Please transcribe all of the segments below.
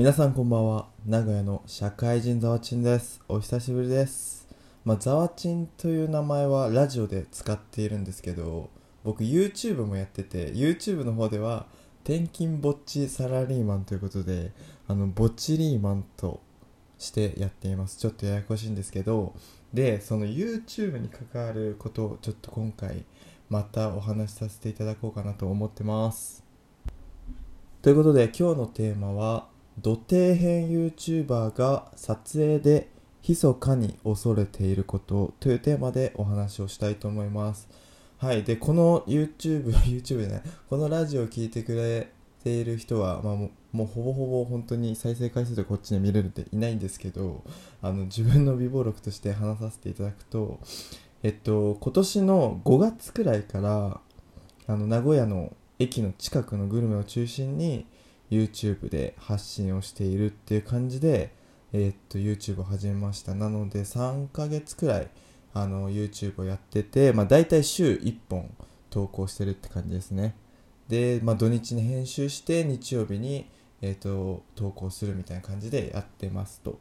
皆さんこんばんは。名古屋の社会人ざわちんです。お久しぶりです。まあざわちんという名前はラジオで使っているんですけど僕 YouTube もやってて YouTube の方では転勤ぼっちサラリーマンということであのぼっちリーマンとしてやっています。ちょっとややこしいんですけどでその YouTube に関わることをちょっと今回またお話しさせていただこうかなと思ってます。ということで今日のテーマは土底編 YouTuber が撮影で密かに恐れていることというテーマでお話をしたいと思います。はい。でこの YouTube YouTube でね。このラジオを聴いてくれている人は、まあ、もうほぼほぼ本当に再生回数でこっちに見れるっていないんですけどあの自分の備忘録として話させていただくとえっと今年の5月くらいからあの名古屋の駅の近くのグルメを中心に YouTube で発信をしているっていう感じで、えー、っと YouTube を始めました。なので3ヶ月くらいあの YouTube をやってて、まあ、大体週1本投稿してるって感じですね。で、まあ、土日に編集して日曜日に、えー、っと投稿するみたいな感じでやってますと。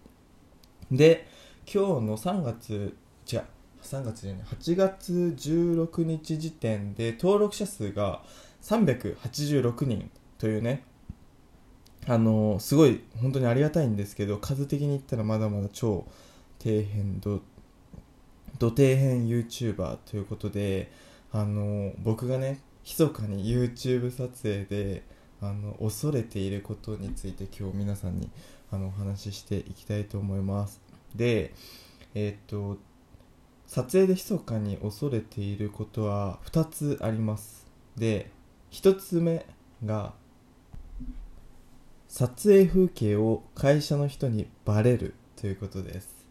で今日の3月違う3月じゃない8月16日時点で登録者数が386人というねあのすごい本当にありがたいんですけど数的に言ったらまだまだ超底辺度土底辺 YouTuber ということであの僕がね密かに YouTube 撮影であの恐れていることについて今日皆さんにあのお話ししていきたいと思います。でえっ、と撮影で密かに恐れていることは2つあります。で1つ目が撮影風景を会社の人にバレるということです。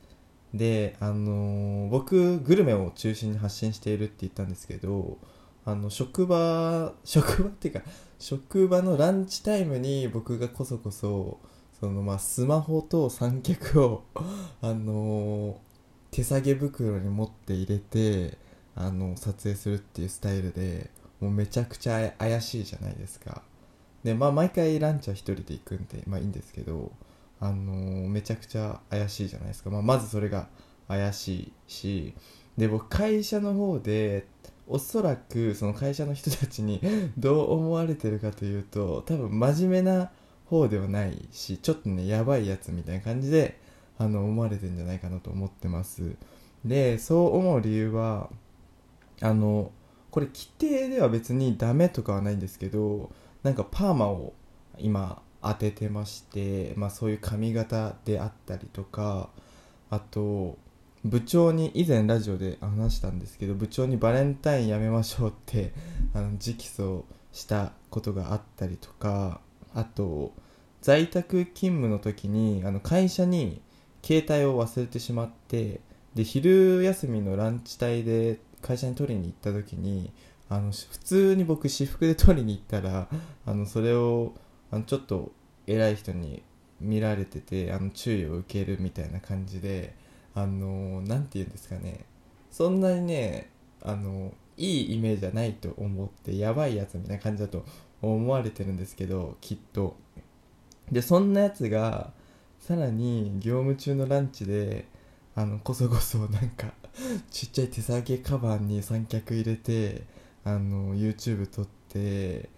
であのー、僕グルメを中心に発信しているって言ったんですけどあの職場 職場っていうか職場のランチタイムに僕がこそこそそのまあスマホと三脚を あのー、手提げ袋に持って入れてあの撮影するっていうスタイルでもうめちゃくちゃ怪しいじゃないですか。でまあ毎回ランチは1人で行くんでまあいいんですけどあのー、めちゃくちゃ怪しいじゃないですか、まあ、まずそれが怪しいしで僕会社の方でおそらくその会社の人たちに どう思われてるかというと多分真面目な方ではないしちょっとねやばいやつみたいな感じであの思われてんじゃないかなと思ってます。でそう思う理由はあのこれ規定では別にダメとかはないんですけどなんかパーマを今当ててまして、まあ、そういう髪型であったりとかあと部長に以前ラジオで話したんですけど部長にバレンタインやめましょうって あの直訴したことがあったりとかあと在宅勤務の時にあの会社に携帯を忘れてしまってで昼休みのランチ帯で会社に取りに行った時にあの普通に僕私服で取りに行ったらあのそれをあのちょっと偉い人に見られててあの注意を受けるみたいな感じであの何て言うんですかね。そんなにねあのいいイメージじゃないと思ってやばいやつみたいな感じだと思われてるんですけどきっと。でそんなやつがさらに業務中のランチであのこそこそなんかちっちゃい手提げカバンに三脚入れてあの YouTube 撮って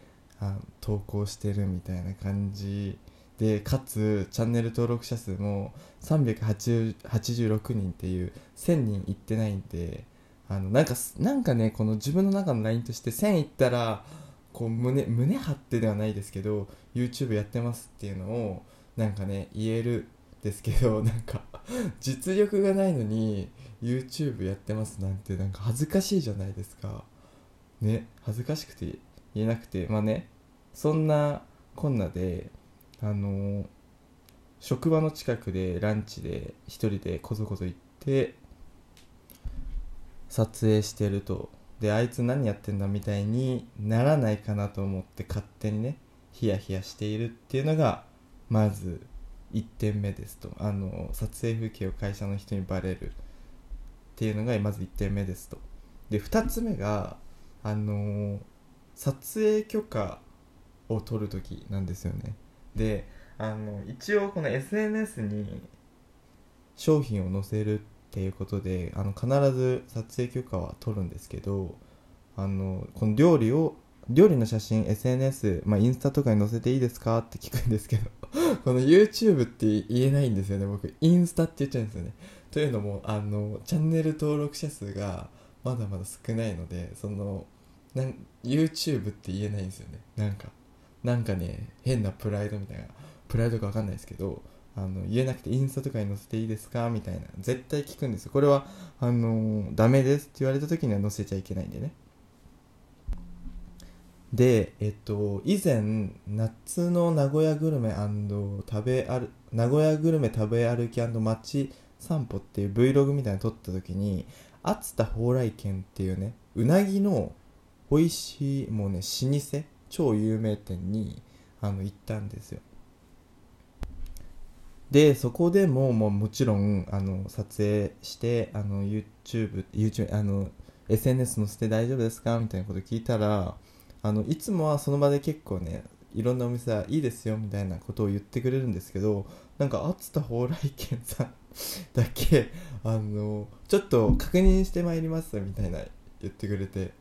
あ投稿してるみたいな感じ。でかつチャンネル登録者数も386人っていう1000人いってないんであのなんかなんかねこの自分の中の LINE として1000いったらこう胸胸張ってではないですけど YouTube やってますっていうのをなんかね言えるですけど なんか実力がないのに YouTube やってますなんてなんか恥ずかしいじゃないですか。ね恥ずかしくて言えなくてまあねそんなこんなであの職場の近くでランチで一人でこそこそ行って撮影してると。であいつ何やってんだみたいにならないかなと思って勝手にねヒヤヒヤしているっていうのがまず1点目ですと。あの撮影風景を会社の人にバレるっていうのがまず1点目ですと。で2つ目があの撮影許可を取る時なんですよね。であの一応この SNS に商品を載せるっていうことであの必ず撮影許可は取るんですけどあのこの料理を料理の写真 SNS、まあ、インスタとかに載せていいですかって聞くんですけど この YouTube って言えないんですよね。僕インスタって言っちゃうんですよね。というのもあのチャンネル登録者数がまだまだ少ないのでそのなん YouTube って言えないんですよね。なんかなんかね変なプライドみたいな。プライドか分かんないですけどあの言えなくてインスタとかに載せていいですか？みたいな。絶対聞くんですよ。これはあのダメですって言われた時には載せちゃいけないんでね。でえっと以前夏の名古屋グルメ食べ歩名古屋グルメ食べ歩き街散歩っていう Vlog みたいなの撮った時に熱田蓬莱軒っていうねうなぎの美味しいもうね老舗超有名店にあの行ったんですよ。でそこでももうもちろんあの撮影してあの YouTube, YouTube あの SNS 載せて大丈夫ですか？みたいなこと聞いたらあのいつもはその場で結構ねいろんなお店はいいですよみたいなことを言ってくれるんですけどなんか熱田蓬莱軒さんだけあのちょっと確認してまいりますみたいな言ってくれて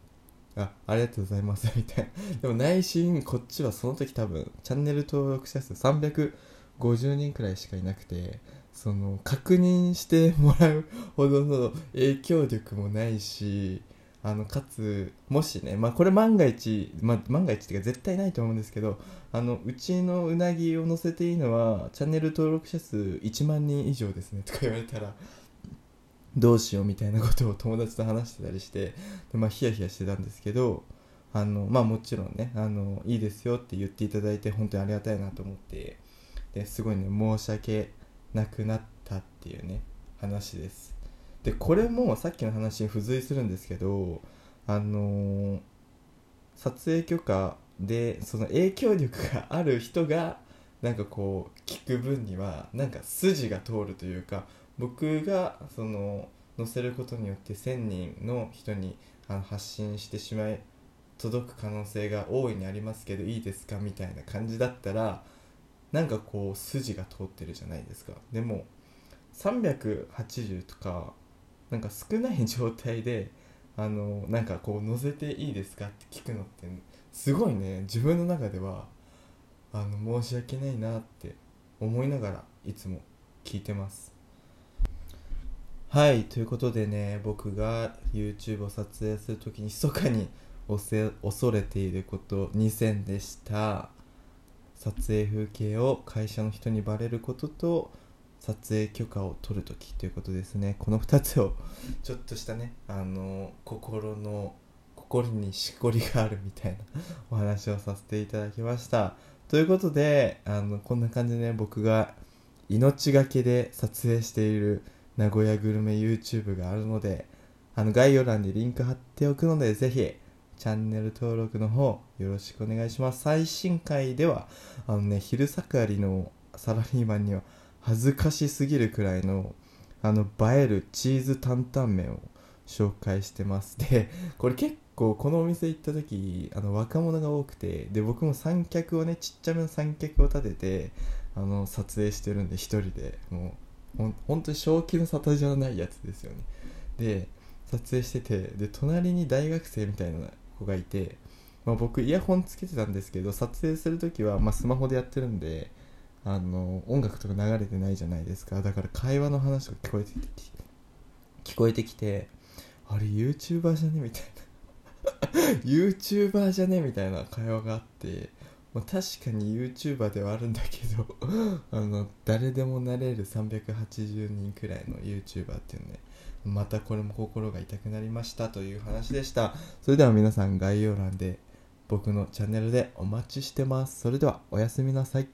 あありがとうございますみたいな。でも内心こっちはその時多分チャンネル登録者数350人くらいしかいなくてその確認してもらうほどの影響力もないしあのかつもしね、まあ、これ万が一、まあ、万が一っていうか絶対ないと思うんですけどあのうちのうなぎを載せていいのはチャンネル登録者数1万人以上ですねとか言われたらどうしようみたいなことを友達と話してたりしてで、まあ、ヒヤヒヤしてたんですけどあの、まあ、もちろんねあのいいですよって言っていただいて本当にありがたいなと思ってですごいね申し訳なくなったっていうね話です。でこれもさっきの話に付随するんですけどあのー、撮影許可でその影響力がある人がなんかこう聞く分にはなんか筋が通るというか僕がその載せることによって1000人の人にあの発信してしまい届く可能性が大いにありますけどいいですかみたいな感じだったらなんかこう筋が通ってるじゃないですか。でも380とかなんか少ない状態であのなんかこう載せていいですかって聞くのってすごいね。自分の中ではあの申し訳ないなって思いながらいつも聞いてます。はいということでね僕が YouTube を撮影する時に密かに恐れていること2選でした。撮影風景を会社の人にバレることと撮影許可を取るときということですね。この2つを ちょっとしたねあの心の心にしこりがあるみたいな お話をさせていただきました。ということであのこんな感じでね僕が命がけで撮影している名古屋グルメ YouTube があるのであの概要欄にリンク貼っておくのでぜひチャンネル登録の方よろしくお願いします。最新回ではあのね昼盛りのサラリーマンには恥ずかしすぎるくらいのあの映えるチーズ担々麺を紹介してます。で これ結構このお店行った時あの若者が多くてで僕も三脚をねちっちゃめの三脚を立ててあの撮影してるんで一人で。もうほん本当に正気の沙汰じゃないやつですよね。で撮影しててで隣に大学生みたいな子がいて、まあ、僕イヤホンつけてたんですけど撮影する時は、まあ、スマホでやってるんであの音楽とか流れてないじゃないですか。だから会話の話とか聞こえて聞こえてきて。あれ YouTuber じゃね？みたいな。YouTuber じゃね？みたいな会話があって、まあ、確かに YouTuber ではあるんだけど あの誰でもなれる380人くらいの YouTuber っていうねまたこれも心が痛くなりましたという話でした。それでは皆さん概要欄で僕のチャンネルでお待ちしてます。それではおやすみなさい